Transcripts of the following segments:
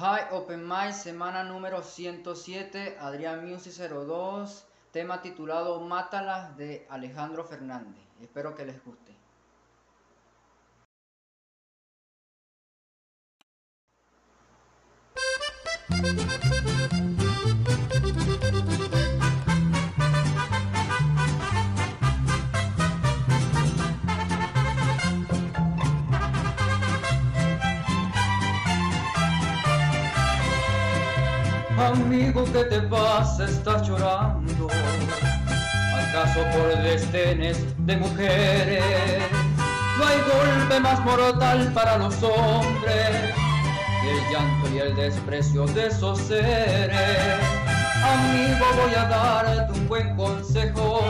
Hi Open Mic, semana número 107, Adrián Music 02, tema titulado Mátalas de Alejandro Fernández. Espero que les guste. Amigo, ¿qué te pasa? Estás llorando. ¿Acaso por destenes de mujeres? No hay golpe más mortal para los hombres que el llanto y el desprecio de esos seres. Amigo, voy a darte un buen consejo.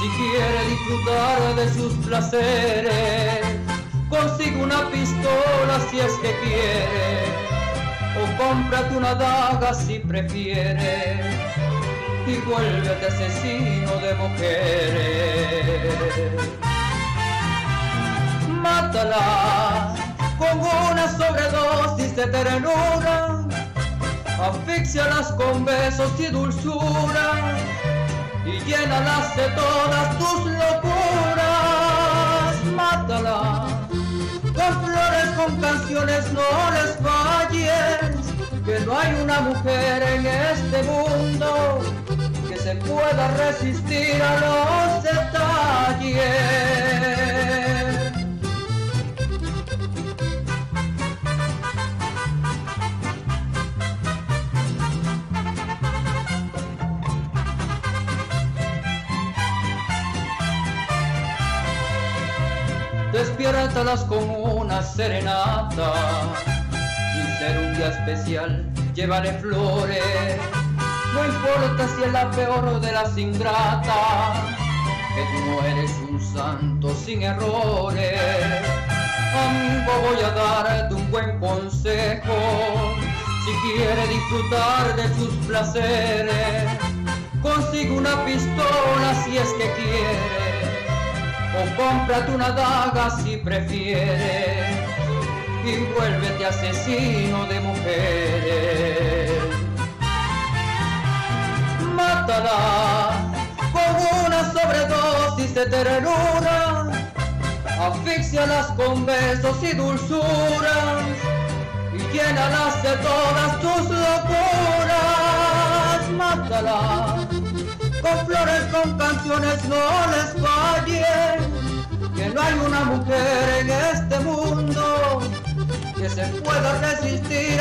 Si quiere disfrutar de sus placeres, consigue una pistola si es que quiere o cómprate una daga si prefieres y vuélvete asesino de mujeres. Mátala con una sobredosis de ternura, asfixialas con besos y dulzura y llénalas de todas no les falles, que no hay una mujer en este mundo que se pueda resistir a los detalles. Despiértalas con una serenata. Sin ser un día especial, llévale flores. No importa si es la peor de las ingratas, que tú no eres un santo sin errores. Amigo, voy a darte un buen consejo. Si quiere disfrutar de sus placeres, consigue una pistola si es que quiere o cómprate una daga si prefieres y vuélvete asesino de mujeres. Mátala con una sobredosis de ternura, asfixialas con besos y dulzuras y llénalas de todas tus locuras. Mátala con flores, con canciones, no les fallen, que no hay una mujer en este mundo que se pueda resistir